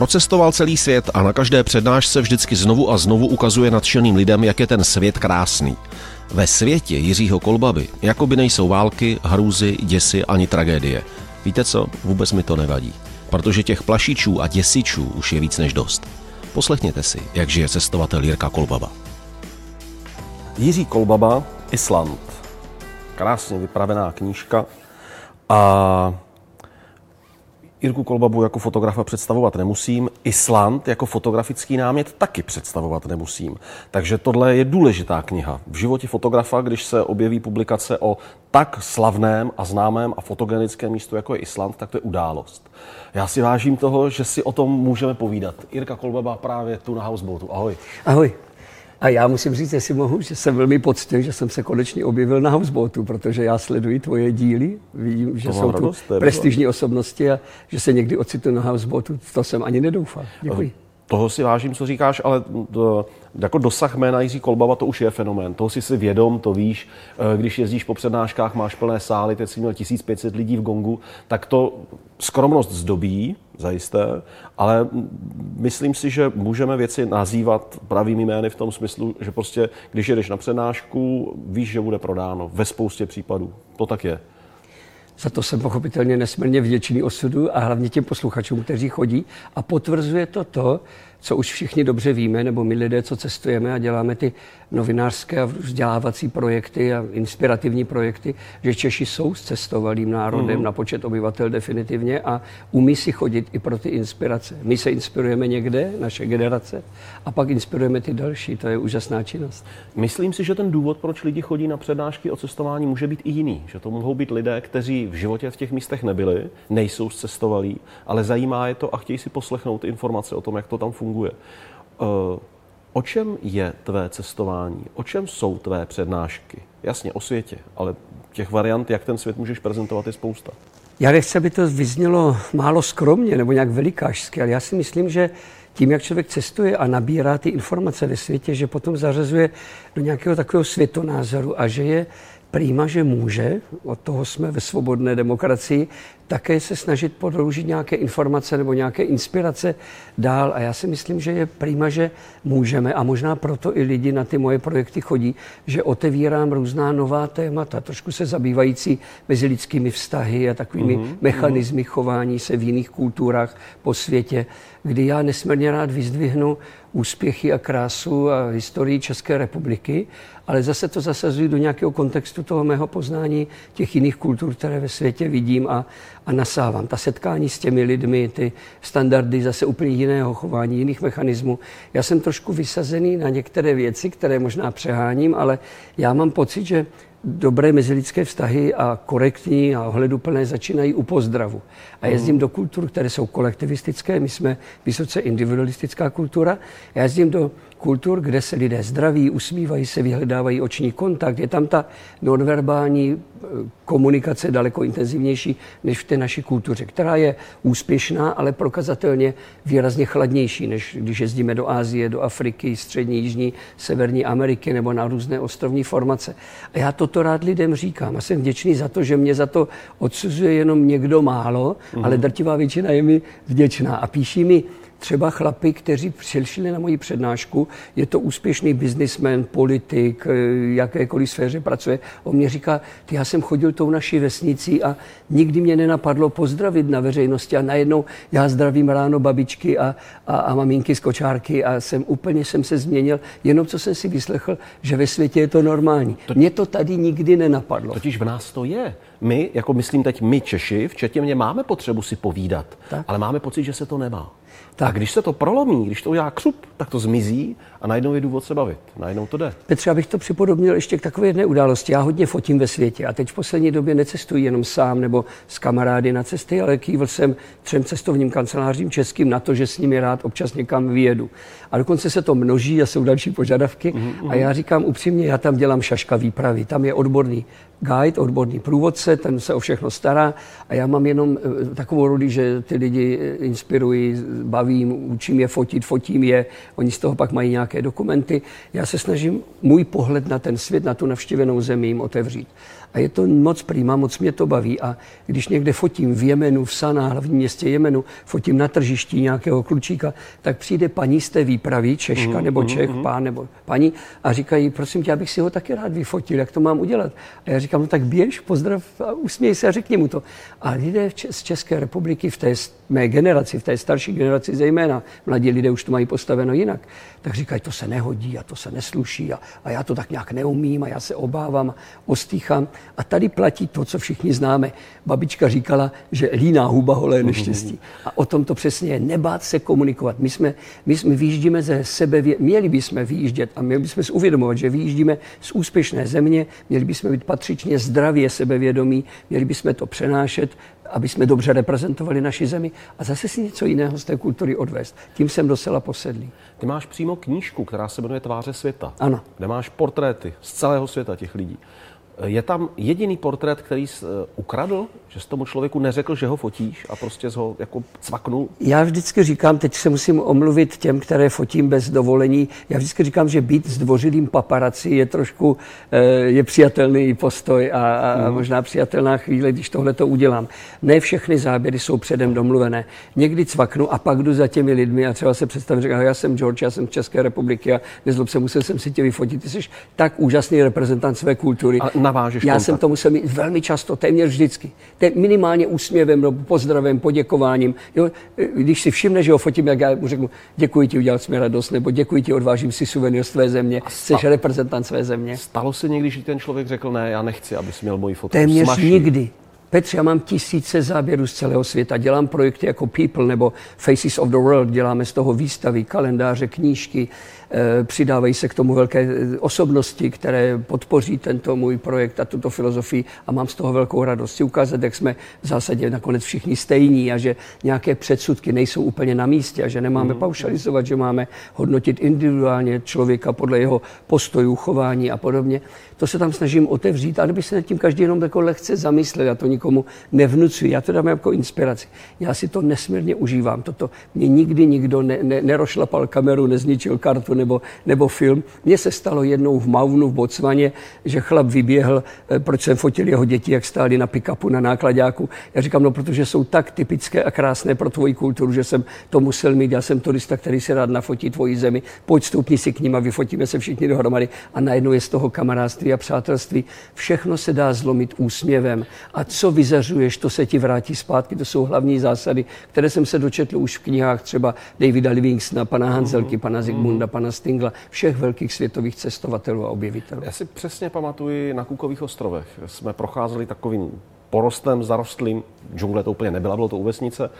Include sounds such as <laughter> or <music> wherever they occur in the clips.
Procestoval celý svět a na každé přednášce vždycky znovu a znovu ukazuje nadšeným lidem, jak je ten svět krásný. Ve světě Jiřího Kolbaby jakoby nejsou války, hrůzy, děsy ani tragédie. Víte co? Vůbec mi to nevadí. Protože těch plašičů a děsičů už je víc než dost. Poslechněte si, jak žije cestovatel Jirka Kolbaba. Jiří Kolbaba, Island. Krásně vypravená knížka. A Jirku Kolbabu jako fotografa představovat nemusím, Island jako fotografický námět taky představovat nemusím. Takže tohle je důležitá kniha. V životě fotografa, když se objeví publikace o tak slavném a známém a fotogenickém místu, jako je Island, tak to je událost. Já si vážím toho, že si o tom můžeme povídat. Jirka Kolbaba právě tu na Houseboatu. Ahoj. Ahoj. A já musím říct, jestli mohu, že jsem velmi poctěn, že jsem se konečně objevil na Houseboatu, protože já sleduji tvoje díly, vidím, že to jsou tu prestižní osobnosti a že se někdy ocitnu na Houseboatu, to jsem ani nedoufal. Děkuji. Toho si vážím, co říkáš, ale to, jako dosah jména Jiří Kolbava to už je fenomén. Toho si si vědom, to víš. Eh, když jezdíš po přednáškách, máš plné sály, teď jsi měl 1500 lidí v gongu, tak to skromnost zdobí, zajisté, ale myslím si, že můžeme věci nazývat pravými jmény v tom smyslu, že prostě, když jedeš na přednášku, víš, že bude prodáno ve spoustě případů. To tak je. Za to jsem pochopitelně nesmírně vděčný osudu a hlavně těm posluchačům, kteří chodí. A potvrzuje to to, co už všichni dobře víme, nebo my lidé, co cestujeme a děláme ty novinářské a vzdělávací projekty a inspirativní projekty, že Češi jsou s cestovalým národem mm. na počet obyvatel definitivně a umí si chodit i pro ty inspirace. My se inspirujeme někde, naše generace, a pak inspirujeme ty další. To je úžasná činnost. Myslím si, že ten důvod, proč lidi chodí na přednášky o cestování, může být i jiný. Že to mohou být lidé, kteří v životě v těch místech nebyli, nejsou cestovalí, ale zajímá je to a chtějí si poslechnout informace o tom, jak to tam funguje. Uh, O čem je tvé cestování? O čem jsou tvé přednášky? Jasně, o světě, ale těch variant, jak ten svět můžeš prezentovat, je spousta. Já nechci, aby to vyznělo málo skromně nebo nějak velikářsky, ale já si myslím, že tím, jak člověk cestuje a nabírá ty informace ve světě, že potom zařazuje do nějakého takového světonázoru a že je prýma, že může, od toho jsme ve svobodné demokracii, také se snažit podloužit nějaké informace nebo nějaké inspirace dál. A já si myslím, že je prýma, že můžeme a možná proto i lidi na ty moje projekty chodí, že otevírám různá nová témata, trošku se zabývající mezi lidskými vztahy a takovými mm-hmm. mechanismy chování se v jiných kulturách po světě, kdy já nesmírně rád vyzdvihnu úspěchy a krásu a historii České republiky, ale zase to zasazuji do nějakého kontextu toho mého poznání těch jiných kultur, které ve světě vidím a, a nasávám. Ta setkání s těmi lidmi, ty standardy zase úplně jiného chování, jiných mechanismů. Já jsem trošku vysazený na některé věci, které možná přeháním, ale já mám pocit, že dobré mezilidské vztahy a korektní a ohleduplné začínají u pozdravu. A jezdím do kultur, které jsou kolektivistické, my jsme vysoce individualistická kultura. Já jezdím do kultur, kde se lidé zdraví, usmívají se, vyhledávají oční kontakt. Je tam ta nonverbální eh, komunikace daleko intenzivnější než v té naší kultuře, která je úspěšná, ale prokazatelně výrazně chladnější, než když jezdíme do Ázie, do Afriky, střední, jižní, severní Ameriky nebo na různé ostrovní formace. A já toto rád lidem říkám a jsem vděčný za to, že mě za to odsuzuje jenom někdo málo, mm-hmm. ale drtivá většina je mi vděčná a píší mi třeba chlapy, kteří přišli na moji přednášku, je to úspěšný biznismen, politik, eh, jakékoliv sféře pracuje. On mě říká, ty já jsem chodil tou naší vesnicí a nikdy mě nenapadlo pozdravit na veřejnosti a najednou já zdravím ráno babičky a, a, a maminky z kočárky a jsem úplně jsem se změnil, jenom co jsem si vyslechl, že ve světě je to normální. To... Mě to tady nikdy nenapadlo. Totiž v nás to je. My, jako myslím teď my Češi, včetně mě, máme potřebu si povídat, tak. ale máme pocit, že se to nemá. Tak. Když se to prolomí, když to udělá křup, tak to zmizí a najednou je důvod se bavit. Najednou to jde. Petře, abych to připodobnil ještě k takové jedné události. Já hodně fotím ve světě a teď v poslední době necestuji jenom sám nebo s kamarády na cesty, ale kývil jsem třem cestovním kancelářím českým na to, že s nimi rád občas někam vyjedu. A dokonce se to množí a jsou další požadavky. Mm-hmm. A já říkám upřímně, já tam dělám šaška výpravy. Tam je odborný guide, odborný průvodce, ten se o všechno stará a já mám jenom eh, takovou roli, že ty lidi eh, inspiruji, bavím, učím je fotit, fotím je, oni z toho pak mají nějaké dokumenty. Já se snažím můj pohled na ten svět, na tu navštěvenou zemi jim otevřít. A je to moc prima, moc mě to baví. A když někde fotím v Jemenu, v Sana, hlavním městě Jemenu, fotím na tržišti nějakého klučíka, tak přijde paní z té výpravy, Češka mm, nebo Čech, mm, pán nebo paní, a říkají, prosím tě, abych si ho taky rád vyfotil, jak to mám udělat. A já říkám, no tak běž, pozdrav a usměj se a řekni mu to. A lidé z České republiky v té mé generaci, v té starší generaci zejména, mladí lidé už to mají postaveno jinak, tak říkají, to se nehodí a to se nesluší a, a já to tak nějak neumím a já se obávám, ostýchám. A tady platí to, co všichni známe. Babička říkala, že líná huba holé neštěstí. A o tom to přesně je. Nebát se komunikovat. My jsme, my jsme vyjíždíme ze sebe, měli bychom vyjíždět a měli bychom si uvědomovat, že vyjíždíme z úspěšné země, měli bychom být patřičně zdravě sebevědomí, měli bychom to přenášet aby jsme dobře reprezentovali naši zemi a zase si něco jiného z té kultury odvést. Tím jsem docela posedlý. Ty máš přímo knížku, která se jmenuje Tváře světa. Ano. Kde máš portréty z celého světa těch lidí. Je tam jediný portrét, který jsi eh, ukradl, že jsi tomu člověku neřekl, že ho fotíš a prostě ho jako cvaknul? Já vždycky říkám, teď se musím omluvit těm, které fotím bez dovolení, já vždycky říkám, že být zdvořilým paparaci je trošku eh, je přijatelný postoj a, a mm. možná přijatelná chvíle, když tohle to udělám. Ne všechny záběry jsou předem domluvené. Někdy cvaknu a pak jdu za těmi lidmi a třeba se představím, říkám, já jsem George, já jsem z České republiky a nezlob se, musel jsem si tě vyfotit. Ty jsi tak úžasný reprezentant své kultury. A navážeš Já kontakt. jsem to musel mít velmi často, téměř vždycky. Te, minimálně úsměvem nebo pozdravem, poděkováním. Jo, když si všimne, že ho fotím, jak já mu řeknu, děkuji ti, udělal jsi mi radost, nebo děkuji ti, odvážím si suvenýr z tvé země, jsi reprezentant své země. Stalo se někdy, že ten člověk řekl, ne, já nechci, abys měl moji fotku. Téměř Smaší. nikdy. Petře, já mám tisíce záběrů z celého světa. Dělám projekty jako People nebo Faces of the World, děláme z toho výstavy, kalendáře, knížky, Eh, přidávají se k tomu velké eh, osobnosti, které podpoří tento můj projekt a tuto filozofii a mám z toho velkou radost. Si ukázat, jak jsme v zásadě nakonec všichni stejní a že nějaké předsudky nejsou úplně na místě a že nemáme mm. paušalizovat, že máme hodnotit individuálně člověka podle jeho postojů, chování a podobně. To se tam snažím otevřít, ale by se nad tím každý jenom jako lehce zamyslel. Já to nikomu nevnucuji, já to dám jako inspiraci. Já si to nesmírně užívám. Toto mě nikdy nikdo ne, ne, nerošlapal kameru, nezničil kartu, nebo, nebo film. Mně se stalo jednou v Maunu v Botswaně, že chlap vyběhl, eh, proč jsem fotil jeho děti, jak stáli na pick-upu, na nákladáku. Já říkám, no protože jsou tak typické a krásné pro tvoji kulturu, že jsem to musel mít. Já jsem turista, který si rád nafotí tvoji zemi. Pojď stoupni si k ním a vyfotíme se všichni dohromady. A najednou je z toho kamarádství a přátelství. Všechno se dá zlomit úsměvem. A co vyzařuješ, to se ti vrátí zpátky. To jsou hlavní zásady, které jsem se dočetl už v knihách třeba Davida Livingstona, pana Hanzelky, pana Zigmunda, pana Stingla, všech velkých světových cestovatelů a objevitelů. Já si přesně pamatuji na Kukových ostrovech. Jsme procházeli takovým porostem zarostlým, džungle to úplně nebyla, bylo to u vesnice,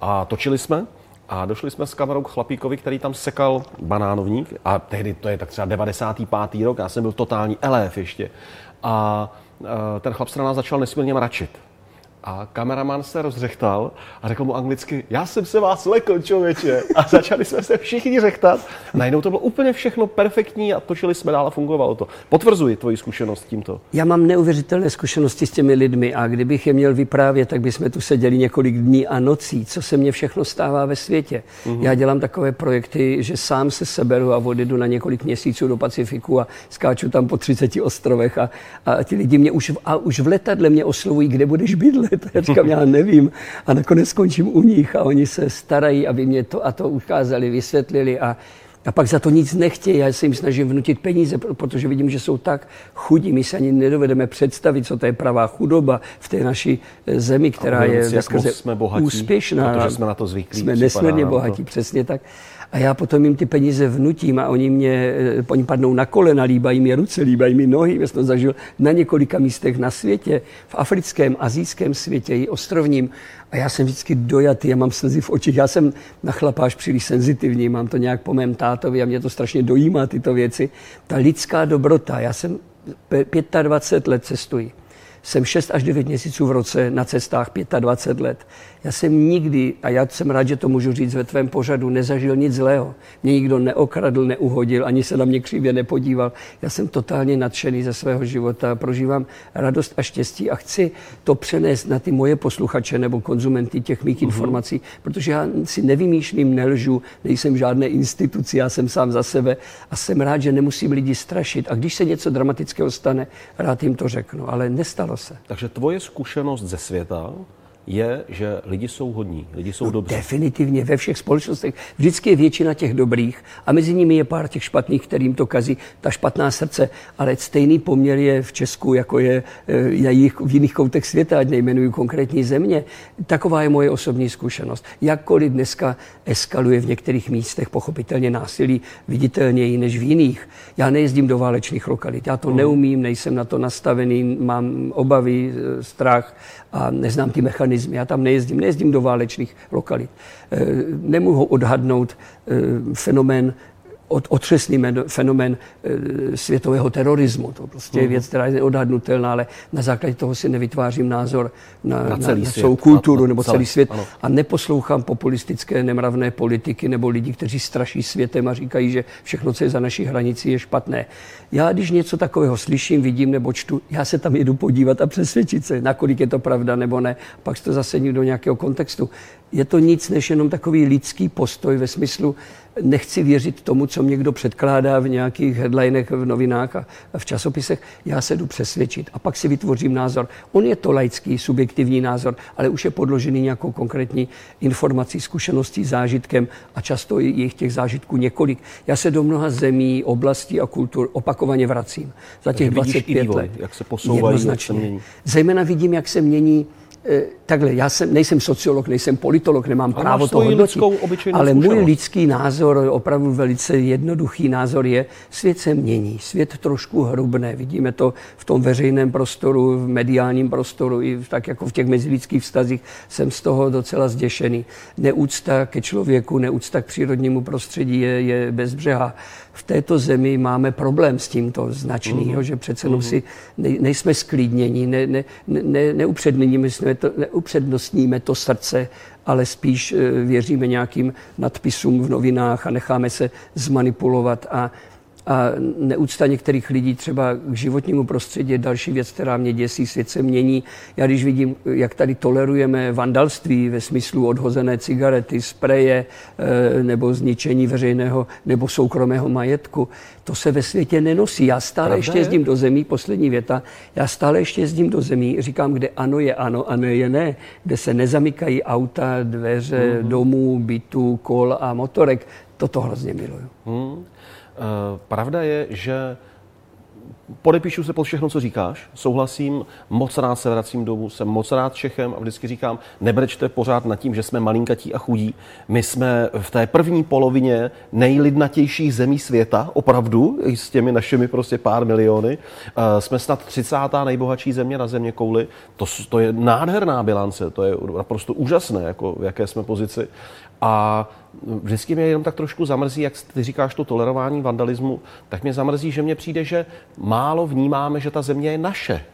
a točili jsme a došli jsme s kamerou k chlapíkovi, který tam sekal banánovník a tehdy to je tak třeba 95. rok, já jsem byl totální eléf ještě. A ten chlap se na nás začal nesmírně mračit. A kameraman se rozřechtal a řekl mu anglicky, já jsem se vás lekl, člověče. A začali jsme se všichni řechtat. Najednou to bylo úplně všechno perfektní a točili jsme dál a fungovalo to. Potvrzuji tvoji zkušenost tímto. Já mám neuvěřitelné zkušenosti s těmi lidmi a kdybych je měl vyprávět, tak bychom tu seděli několik dní a nocí, co se mně všechno stává ve světě. Mm-hmm. Já dělám takové projekty, že sám se seberu a odjedu na několik měsíců do Pacifiku a skáču tam po 30 ostrovech a, a ti lidi mě už, a už v letadle mě oslovují, kde budeš bydlet <laughs> let. Já říkám, já nevím. A nakonec skončím u nich a oni se starají, aby mě to a to ukázali, vysvětlili a a pak za to nic nechtějí, já se jim snažím vnutit peníze, protože vidím, že jsou tak chudí. My se ani nedovedeme představit, co to je pravá chudoba v té naší eh, zemi, která je skrze jsme bohatí, úspěšná. Protože jsme na to zvyklí. Jsme nesmírně bohatí, to. přesně tak. A já potom jim ty peníze vnutím a oni mě, eh, oni padnou na kolena, líbají mi ruce, líbají mi nohy. Já jsem to zažil na několika místech na světě, v africkém, azijském světě i ostrovním. A já jsem vždycky dojatý, já mám slzy v očích. Já jsem na chlapáš příliš senzitivní, mám to nějak po mém tátovi a mě to strašně dojímá tyto věci. Ta lidská dobrota, já jsem 25 let cestuji. Jsem 6 až 9 měsíců v roce na cestách 25 let. Já jsem nikdy, a já jsem rád, že to můžu říct ve tvém pořadu, nezažil nic zlého. Mě nikdo neokradl, neuhodil, ani se na mě křivě nepodíval. Já jsem totálně nadšený ze svého života, prožívám radost a štěstí a chci to přenést na ty moje posluchače nebo konzumenty těch mých uh-huh. informací, protože já si nevymýšlím, nelžu, nejsem žádné instituci, já jsem sám za sebe a jsem rád, že nemusím lidi strašit. A když se něco dramatického stane, rád jim to řeknu, ale nestalo se. Takže tvoje zkušenost ze světa je, že lidi jsou hodní, lidi jsou no, dobří. Definitivně ve všech společnostech. Vždycky je většina těch dobrých a mezi nimi je pár těch špatných, kterým to kazí ta špatná srdce. Ale stejný poměr je v Česku, jako je eh, v jiných koutech světa, ať nejmenuju konkrétní země. Taková je moje osobní zkušenost. Jakkoliv dneska eskaluje v některých místech pochopitelně násilí viditelněji než v jiných. Já nejezdím do válečných lokalit, já to mm. neumím, nejsem na to nastavený, mám obavy, eh, strach a neznám ty mechanizmy. Já tam nejezdím, nejezdím do válečných lokalit. E, nemohu odhadnout e, fenomén otřesný fenomén e, světového terorismu. To prostě je mhm. věc, která je neodhadnutelná, ale na základě toho si nevytvářím názor na, na, celý na, na celou kulturu na, nebo celý, celý svět. Ano. A neposlouchám populistické, nemravné politiky nebo lidi, kteří straší světem a říkají, že všechno, co je za naší hranicí, je špatné. Já, když něco takového slyším, vidím nebo čtu, já se tam jedu podívat a přesvědčit se, nakolik je to pravda nebo ne. Pak to zase do nějakého kontextu. Je to nic než jenom takový lidský postoj ve smyslu, nechci věřit tomu, co mě někdo předkládá v nějakých headlinech v novinách a v časopisech. Já se jdu přesvědčit a pak si vytvořím názor. On je to laický, subjektivní názor, ale už je podložený nějakou konkrétní informací, zkušeností, zážitkem a často je jich těch zážitků několik. Já se do mnoha zemí, oblastí a kultur opakovaně vracím. Za těch 25 vývoj, let. Jak se posouvají, jak se mění. Zejména vidím, jak se mění takhle, já jsem, nejsem sociolog, nejsem politolog, nemám ale právo to hodnotit, ale můj lidský názor, opravdu velice jednoduchý názor je, svět se mění, svět trošku hrubne, vidíme to v tom veřejném prostoru, v mediálním prostoru, i tak jako v těch mezilidských vztazích, jsem z toho docela zděšený. Neúcta ke člověku, neúcta k přírodnímu prostředí je, je bezbřeha v této zemi máme problém s tímto značný, uh-huh. že přece uh-huh. si ne, nejsme sklidnění, ne, ne, ne, neupřednostníme, to, neupřednostníme to srdce, ale spíš eh, věříme nějakým nadpisům v novinách a necháme se zmanipulovat a a neúcta některých lidí třeba k životnímu prostředí je další věc, která mě děsí, svět se mění. Já když vidím, jak tady tolerujeme vandalství ve smyslu odhozené cigarety, spreje eh, nebo zničení veřejného nebo soukromého majetku, to se ve světě nenosí. Já stále Pravda ještě jezdím do zemí, poslední věta, já stále ještě jezdím do zemí, říkám, kde ano je ano a ne je ne, kde se nezamykají auta, dveře, mm-hmm. domů, bytů, kol a motorek. Toto hrozně miluju. Mm. Eh, pravda je, že podepíšu se pod všechno, co říkáš, souhlasím, moc rád se vracím domů, jsem moc rád Čechem a vždycky říkám, nebrečte pořád nad tím, že jsme malinkatí a chudí. My jsme v té první polovině nejlidnatějších zemí světa, opravdu, s těmi našimi prostě pár miliony. Eh, jsme snad 30. nejbohatší země na země kouli. To, to je nádherná bilance, to je naprosto úžasné, jako v jaké jsme pozici. A vždycky mě jenom tak trošku zamrzí, jak ty říkáš to tolerování vandalismu, tak mě zamrzí, že mně přijde, že málo vnímáme, že ta země je naše.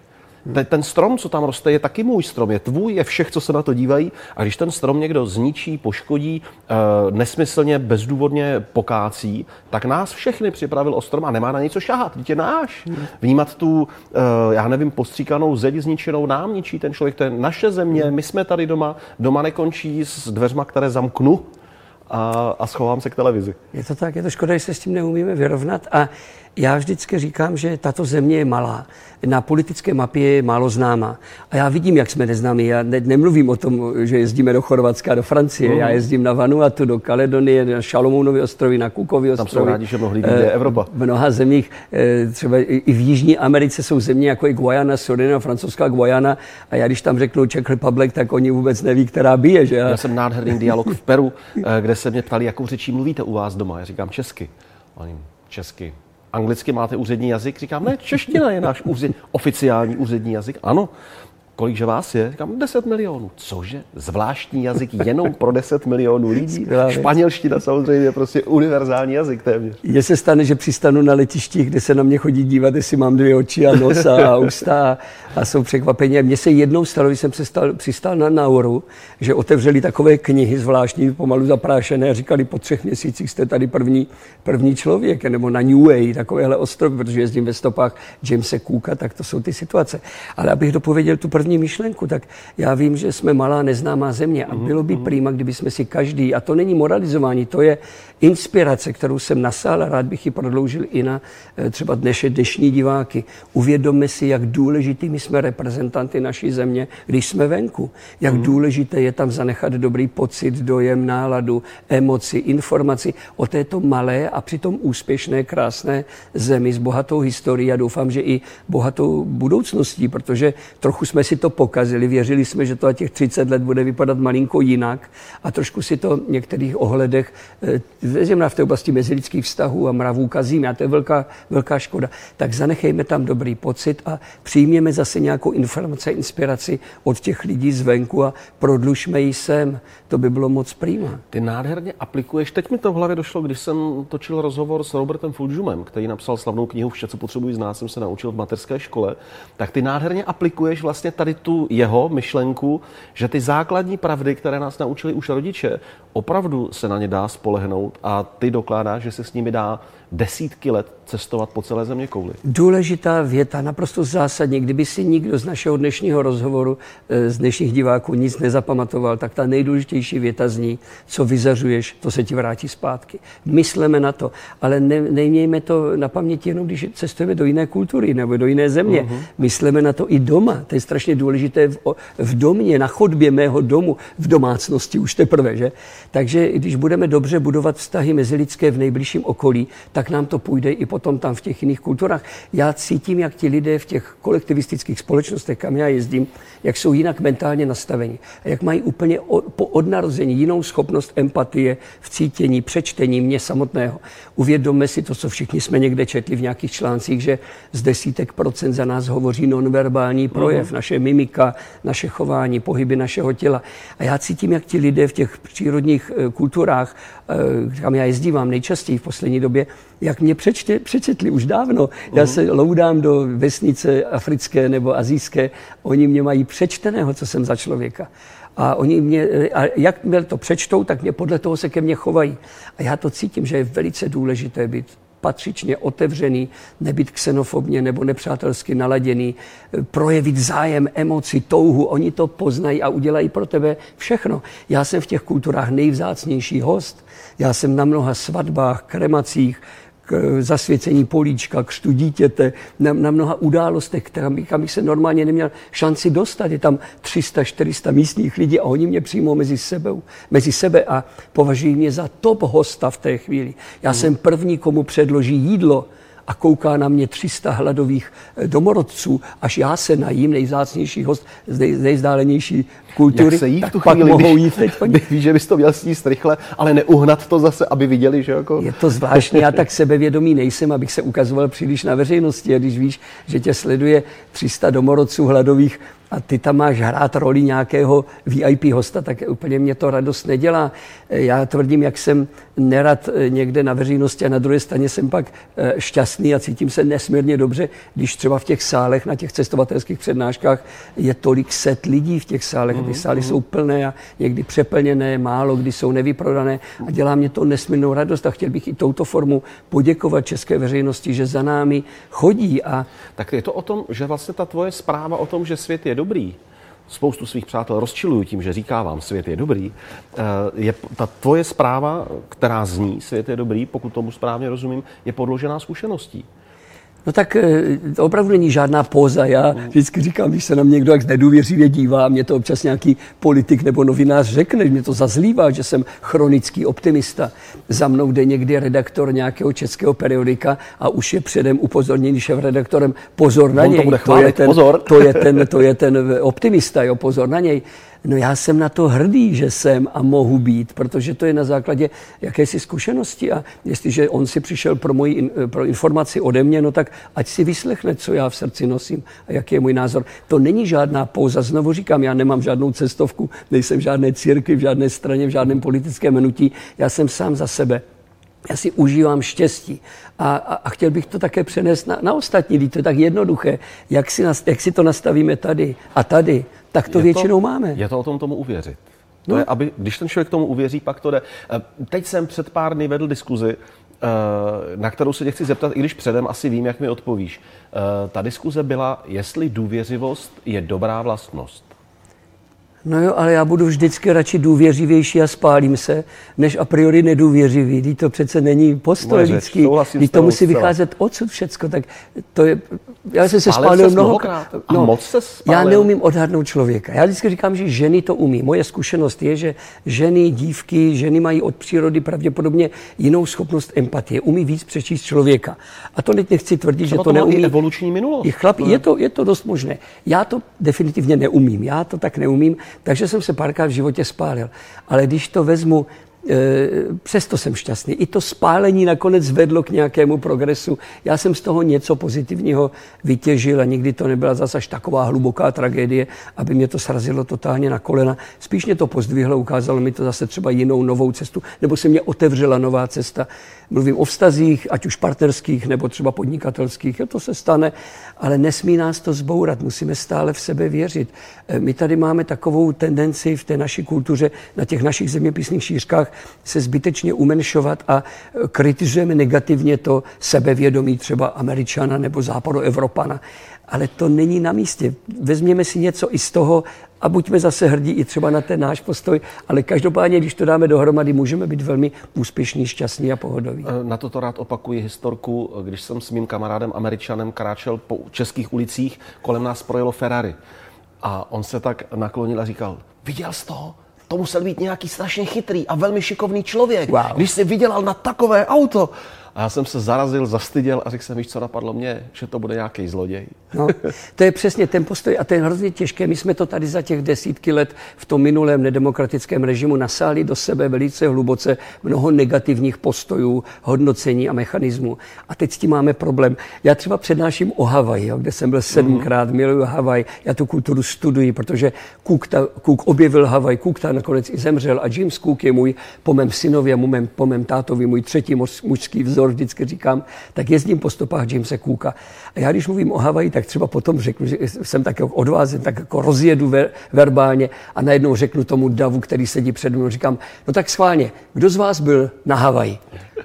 Ten, ten strom, co tam roste, je taky můj strom, je tvůj, je všech, co se na to dívají. A když ten strom někdo zničí, poškodí, e, nesmyslně, bezdůvodně pokácí, tak nás všechny připravil o strom a nemá na něco šahat. Dítě náš. Vnímat tu, e, já nevím, postříkanou zeď zničenou nám ničí ten člověk. To je naše země, my jsme tady doma. Doma nekončí s dveřma, které zamknu a, a schovám se k televizi. Je to tak, je to škoda, že se s tím neumíme vyrovnat a já vždycky říkám, že tato země je malá. Na politické mapě je málo známá. A já vidím, jak jsme neznámí. Já ne, nemluvím o tom, že jezdíme do Chorvatska, do Francie. Uh. Já jezdím na Vanuatu, do Kaledonie, na Šalomounovy ostrovy, na Kukovy ostrovy. Tam jsou rádi, že mnoho lidí je Evropa. V mnoha zemích, eh, třeba i v Jižní Americe jsou země jako i Guayana, Surinam, francouzská Guayana. A já když tam řeknu Czech Republic, tak oni vůbec neví, která bije. Že? Já jsem nádherný dialog v Peru, eh, kde se mě ptali, jakou řečí mluvíte u vás doma. Já říkám česky. Oni česky anglicky máte úřední jazyk? Říkám, ne, čeština je náš úřed, oficiální úřední jazyk. Ano, kolikže vás je? Říkám, 10 milionů. Cože? Zvláštní jazyk jenom pro 10 milionů lidí? Španělština samozřejmě je prostě univerzální jazyk téměř. Je se stane, že přistanu na letišti, kde se na mě chodí dívat, jestli mám dvě oči a nos a ústa a jsou překvapení. Mně se jednou stalo, když jsem přistal, přistál na Nauru, že otevřeli takové knihy zvláštní, pomalu zaprášené a říkali, po třech měsících jste tady první, první člověk, nebo na New Way, takovéhle ostrov, protože jezdím ve stopách Jamesa Cooka, tak to jsou ty situace. Ale abych dopověděl tu první myšlenku, tak já vím, že jsme malá neznámá země a bylo by prýma, kdyby jsme si každý, a to není moralizování, to je inspirace, kterou jsem nasál a rád bych ji prodloužil i na eh, třeba dnešní, dnešní diváky. Uvědomme si, jak důležitými jsme reprezentanty naší země, když jsme venku. Jak mm. důležité je tam zanechat dobrý pocit, dojem, náladu, emoci, informaci o této malé a přitom úspěšné, krásné zemi s bohatou historií a doufám, že i bohatou budoucností, protože trochu jsme si to pokazili, věřili jsme, že to a těch 30 let bude vypadat malinko jinak a trošku si to v některých ohledech eh, zejména v té oblasti mezilidských vztahů a mravů kazíme a to je velká, velká škoda, tak zanechejme tam dobrý pocit a přijměme zase nějakou informaci, inspiraci od těch lidí zvenku a prodlužme ji sem. To by bylo moc prýma. Ty nádherně aplikuješ. Teď mi to v hlavě došlo, když jsem točil rozhovor s Robertem Fulžumem, který napsal slavnou knihu Vše, co potřebuji znát, jsem se naučil v materské škole. Tak ty nádherně aplikuješ vlastně tady tu jeho myšlenku, že ty základní pravdy, které nás naučili už rodiče, opravdu se na ně dá spolehnout a ty dokládáš, že se s nimi dá desítky let cestovat po celé země kouli. Důležitá věta, naprosto zásadní. Kdyby si nikdo z našeho dnešního rozhovoru, eh, z dnešních diváků nic nezapamatoval, tak ta nejdůležitější věta zní, co vyzařuješ, to se ti vrátí zpátky. Mysleme na to, ale ne, nemějme to na paměti jenom, když cestujeme do jiné kultury nebo do jiné země. Uh-huh. Mysleme na to i doma. To je strašně důležité v, v domě, na chodbě mého domu, v domácnosti už teprve. Že? Takže když budeme dobře budovat vztahy mezilidské v nejbližším okolí, tak nám to půjde i potom tam v těch jiných kulturách. Já cítím, jak ti lidé v těch kolektivistických společnostech, kam já jezdím, jak jsou jinak mentálně nastaveni. A jak mají úplně od, po odnarození jinou schopnost empatie v cítění, přečtení mě samotného. Uvědomme si to, co všichni jsme někde četli v nějakých článcích, že z desítek procent za nás hovoří nonverbální projev, uh-huh. naše mimika, naše chování, pohyby našeho těla. A já cítím, jak ti lidé v těch přírodních eh, kulturách, eh, kam já jezdívám nejčastěji v poslední době, jak mě přečte, přečetli už dávno. Já se loudám do vesnice africké nebo azijské, oni mě mají přečteného, co jsem za člověka. A oni mě, a jak mě to přečtou, tak mě podle toho se ke mně chovají. A já to cítím, že je velice důležité být patřičně otevřený, nebyt xenofobně nebo nepřátelsky naladěný, projevit zájem, emoci, touhu. Oni to poznají a udělají pro tebe všechno. Já jsem v těch kulturách nejvzácnější host. Já jsem na mnoha svatbách, kremacích, k zasvěcení políčka, křtu dítěte, na, na mnoha událostech, kam, kam bych se normálně neměl šanci dostat. Je tam 300-400 místních lidí a oni mě přijmou mezi, sebou, mezi sebe a považují mě za top hosta v té chvíli. Já hmm. jsem první, komu předloží jídlo a kouká na mě 300 hladových eh, domorodců, až já se najím, nejzácnější host z nej, nejzdálenější kultury, Jak se jí v tu pak chvíli, mohou když, jít teď. <laughs> Víš, že bys to měl sníst rychle, ale neuhnat to zase, aby viděli, že jako... Je to zvláštní, já tak sebevědomý nejsem, abych se ukazoval příliš na veřejnosti. A když víš, že tě sleduje 300 domorodců hladových, a ty tam máš hrát roli nějakého VIP hosta, tak úplně mě to radost nedělá. Já tvrdím, jak jsem nerad někde na veřejnosti a na druhé straně jsem pak eh, šťastný a cítím se nesmírně dobře, když třeba v těch sálech, na těch cestovatelských přednáškách je tolik set lidí v těch sálech. Ty sály mm-hmm. jsou plné a někdy přeplněné, málo kdy jsou nevyprodané a dělá mě to nesmírnou radost a chtěl bych i touto formu poděkovat české veřejnosti, že za námi chodí. A... Tak je to o tom, že vlastně ta tvoje zpráva o tom, že svět je dobrý, spoustu svých přátel rozčiluju tím, že říká vám, svět je dobrý, eh, je ta tvoje zpráva, která zní, svět je dobrý, pokud tomu správně rozumím, je podložená zkušeností. No tak eh, to opravdu není žádná póza. Já vždycky říkám, když se na mě někdo jak nedůvěřivě dívá, mě to občas nějaký politik nebo novinář řekne, že mě to zazlívá, že jsem chronický optimista. Za mnou jde někdy redaktor nějakého českého periodika a už je předem upozorněný šéf redaktorem pozor na něj. To, bude chválit, to, je ten, pozor. to je ten, <laughs> to je ten optimista, jo, pozor na něj. No já jsem na to hrdý, že jsem a mohu být, protože to je na základě jakési zkušenosti a jestliže on si přišel pro moji pro informaci ode mě, no tak ať si vyslechne, co já v srdci nosím a jaký je můj názor. To není žádná pouza. Znovu říkám, já nemám žádnou cestovku, nejsem v žádné církvi, v žádné straně, v žádném politickém hnutí. Já jsem sám za sebe. Já si užívám štěstí a, a, a chtěl bych to také přenést na, na ostatní. To je tak jednoduché. Jak si, jak si to nastavíme tady a tady, tak to je většinou to, máme. Je to o tom tomu uvěřit. To no. je, aby, když ten člověk tomu uvěří, pak to jde. Eh, teď jsem před pár dny vedl diskuzi, eh, na kterou se tě chci zeptat, i když předem asi vím, jak mi odpovíš. Eh, ta diskuze byla, jestli důvěřivost je dobrá vlastnost. No jo, ale já budu vždycky radši důvěřivější a spálím se, než a priori nedůvěřivý. Teď to přece není postoj lidský. Teď to musí vycházet odsud všecko. Tak to je, já jsem se spálil mnohokrát. No, moc se spálil. Já neumím odhadnout člověka. Já vždycky říkám, že ženy to umí. Moje zkušenost je, že ženy, dívky, ženy mají od přírody pravděpodobně jinou schopnost empatie. Umí víc přečíst člověka. A to teď nechci tvrdit, Třeba že to, to neumí. evoluční minulost. Chlap, je, to, je to dost možné. Já to definitivně neumím. Já to tak neumím. Takže jsem se párkrát v životě spálil. Ale když to vezmu E, přesto jsem šťastný. I to spálení nakonec vedlo k nějakému progresu. Já jsem z toho něco pozitivního vytěžil a nikdy to nebyla zase až taková hluboká tragédie, aby mě to srazilo totálně na kolena. Spíš mě to pozdvihlo, ukázalo mi to zase třeba jinou novou cestu, nebo se mě otevřela nová cesta. Mluvím o vztazích, ať už partnerských nebo třeba podnikatelských, to se stane, ale nesmí nás to zbourat, musíme stále v sebe věřit. E, my tady máme takovou tendenci v té naší kultuře, na těch našich zeměpisných šířkách se zbytečně umenšovat a e, kritizujeme negativně to sebevědomí třeba Američana nebo Západoevropana. Ale to není na místě. Vezměme si něco i z toho a buďme zase hrdí i třeba na ten náš postoj, ale každopádně, když to dáme dohromady, můžeme být velmi úspěšní, šťastní a pohodoví. E, na toto rád opakuji historku, když jsem s mým kamarádem Američanem kráčel po českých ulicích, kolem nás projelo Ferrari. A on se tak naklonil a říkal, viděl jsi to? to musel být nějaký strašně chytrý a velmi šikovný člověk, wow. když si vydělal na takové auto. A já jsem se zarazil, zastyděl a řekl jsem, víš, co napadlo mě, že to bude nějaký zloděj. No, to je přesně ten postoj a to je hrozně těžké. My jsme to tady za těch desítky let v tom minulém nedemokratickém režimu nasáli do sebe velice hluboce mnoho negativních postojů, hodnocení a mechanismů. A teď s tím máme problém. Já třeba přednáším o Havaji, kde jsem byl sedmkrát, mm. miluju Havaj. Já tu kulturu studuji, protože Cook, ta, Cook objevil Havaj, Cook ta nakonec i zemřel a James Cook je můj po mém synově, po mém, po mém tátovi, můj třetí mužský vzor vzor vždycky říkám, tak jezdím po stopách Jamesa Cooka. A já když mluvím o Havaji, tak třeba potom řeknu, že jsem tak jako odvázen, tak jako rozjedu ver, verbálně a najednou řeknu tomu davu, který sedí před mnou, říkám, no tak schválně, kdo z vás byl na Havaji?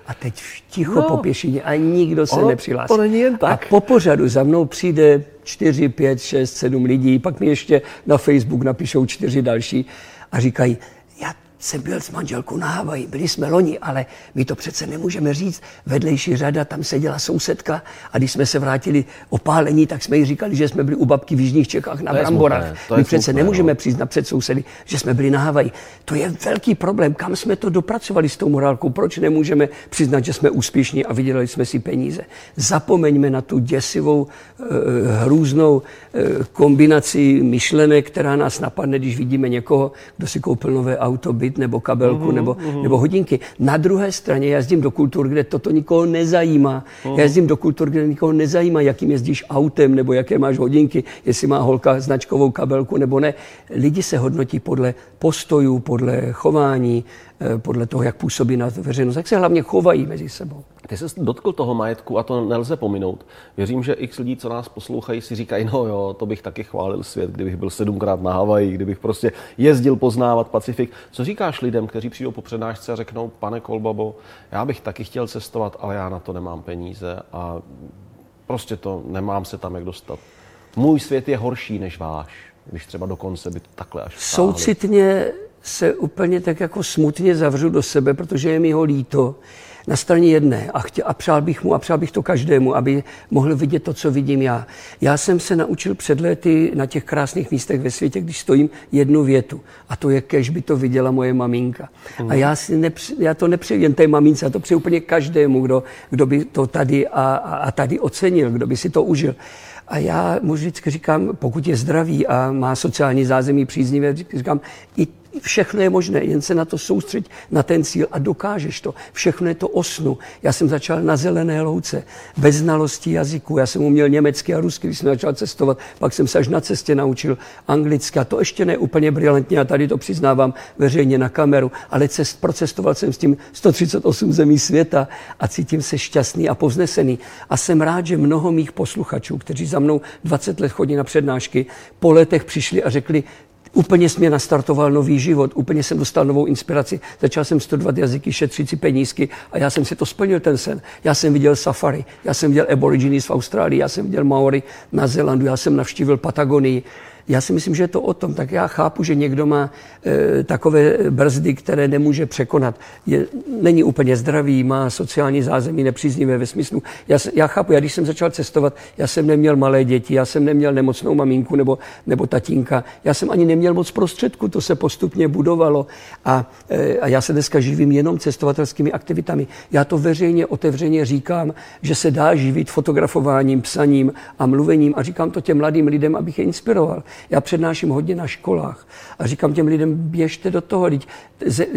A teď ticho no, po pěšině a nikdo se nepřihlásí. Není jen tak. A po pořadu za mnou přijde 4, 5, 6, 7 lidí, pak mi ještě na Facebook napíšou čtyři další a říkají, jsem byl s manželkou na Havaji, byli jsme loni, ale my to přece nemůžeme říct. Vedlejší řada, tam seděla sousedka a když jsme se vrátili opálení, tak jsme jí říkali, že jsme byli u babky v Jižních Čechách na to Bramborách. My přece smutné, nemůžeme no. přiznat před sousedy, že jsme byli na Havaji. To je velký problém. Kam jsme to dopracovali s tou morálkou? Proč nemůžeme přiznat, že jsme úspěšní a vydělali jsme si peníze? Zapomeňme na tu děsivou, uh, hrůznou uh, kombinaci myšlenek, která nás napadne, když vidíme někoho, kdo si koupil nové auto, byt, nebo kabelku, mm-hmm, nebo, mm-hmm. nebo hodinky. Na druhé straně jezdím do kultur, kde toto nikoho nezajímá. Já jezdím do kultur, kde nikoho nezajímá, jakým jezdíš autem, nebo jaké máš hodinky, jestli má holka značkovou kabelku nebo ne. Lidi se hodnotí podle postojů, podle chování, Eh, podle toho, jak působí na veřejnost, jak se hlavně chovají mezi sebou. Ty se dotkl toho majetku a to nelze pominout. Věřím, že x lidí, co nás poslouchají, si říkají, no jo, to bych taky chválil svět, kdybych byl sedmkrát na Havaji, kdybych prostě jezdil poznávat Pacifik. Co říkáš lidem, kteří přijdou po přednášce a řeknou, pane Kolbabo, já bych taky chtěl cestovat, ale já na to nemám peníze a prostě to nemám se tam jak dostat. Můj svět je horší než váš, když třeba dokonce by to takhle až stáhli. Soucitně se úplně tak jako smutně zavřu do sebe, protože je mi ho líto na straně jedné a, chtěl, a přál bych mu a přál bych to každému, aby mohl vidět to, co vidím já. Já jsem se naučil před lety na těch krásných místech ve světě, když stojím, jednu větu. A to je, kež by to viděla moje maminka. Mm. A já, si nepři, já to nepřeju jen té mamince, já to přeju úplně každému, kdo, kdo by to tady a, a, a tady ocenil, kdo by si to užil. A já mu vždycky říkám, pokud je zdravý a má sociální zázemí příznivé, říkám, i Všechno je možné, jen se na to soustředit, na ten cíl a dokážeš to. Všechno je to osnu. Já jsem začal na zelené louce, bez znalostí jazyku. Já jsem uměl německy a rusky, když jsem začal cestovat. Pak jsem se až na cestě naučil anglicky. A to ještě ne úplně brilantně, a tady to přiznávám veřejně na kameru, ale cest, procestoval jsem s tím 138 zemí světa a cítím se šťastný a povznesený. A jsem rád, že mnoho mých posluchačů, kteří za mnou 20 let chodí na přednášky, po letech přišli a řekli, Úplně jsi mě nastartoval nový život, úplně jsem dostal novou inspiraci. Začal jsem studovat jazyky, šetřit si penízky a já jsem si to splnil, ten sen. Já jsem viděl safari, já jsem viděl aborigines v Austrálii, já jsem viděl Maory na Zélandu, já jsem navštívil Patagonii, já si myslím, že je to o tom. Tak já chápu, že někdo má e, takové brzdy, které nemůže překonat. Je, není úplně zdravý, má sociální zázemí nepříznivé ve smyslu. Já, já chápu, já když jsem začal cestovat, já jsem neměl malé děti, já jsem neměl nemocnou maminku nebo, nebo tatínka, já jsem ani neměl moc prostředků, to se postupně budovalo a, e, a já se dneska živím jenom cestovatelskými aktivitami. Já to veřejně, otevřeně říkám, že se dá živit fotografováním, psaním a mluvením a říkám to těm mladým lidem, abych je inspiroval. Já přednáším hodně na školách a říkám těm lidem, běžte do toho.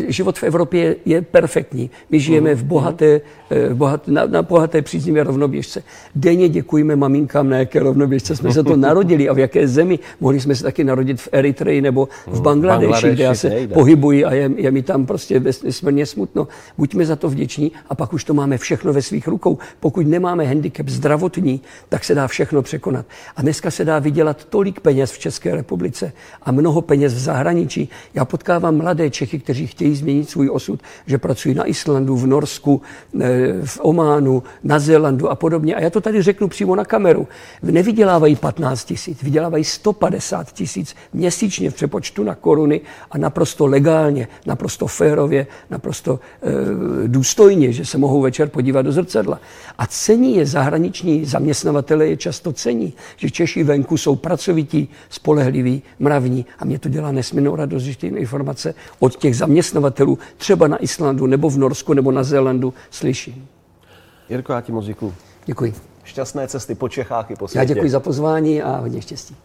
Život v Evropě je perfektní. My žijeme v bohaté, eh, v bohaté, na, na bohaté příznivé rovnoběžce. Denně děkujeme maminkám, na jaké rovnoběžce jsme se to <laughs> narodili a v jaké zemi. Mohli jsme se taky narodit v Eritreji nebo v Bangladeši, kde já se nejde. pohybuji a je, je mi tam prostě nesmírně smutno. Buďme za to vděční a pak už to máme všechno ve svých rukou. Pokud nemáme handicap zdravotní, tak se dá všechno překonat. A dneska se dá vydělat tolik peněz v České republice a mnoho peněz v zahraničí. Já potkávám mladé Čechy, kteří chtějí změnit svůj osud, že pracují na Islandu, v Norsku, eh, v Ománu, na Zélandu a podobně. A já to tady řeknu přímo na kameru. Nevydělávají 15 tisíc, vydělávají 150 tisíc měsíčně v přepočtu na koruny a naprosto legálně, naprosto férově, naprosto e, důstojně, že se mohou večer podívat do zrcadla. A cení je zahraniční zaměstnavatele je často cení, že Češi venku jsou pracovití, spolehlivý, mravní a mě to dělá nesmírnou radost, že ty informace od těch zaměstnavatelů, třeba na Islandu, nebo v Norsku, nebo na Zélandu, slyším. Jirko, já ti moc děkuji. Děkuji. Šťastné cesty po Čechách i po světě. Já děkuji za pozvání a hodně štěstí.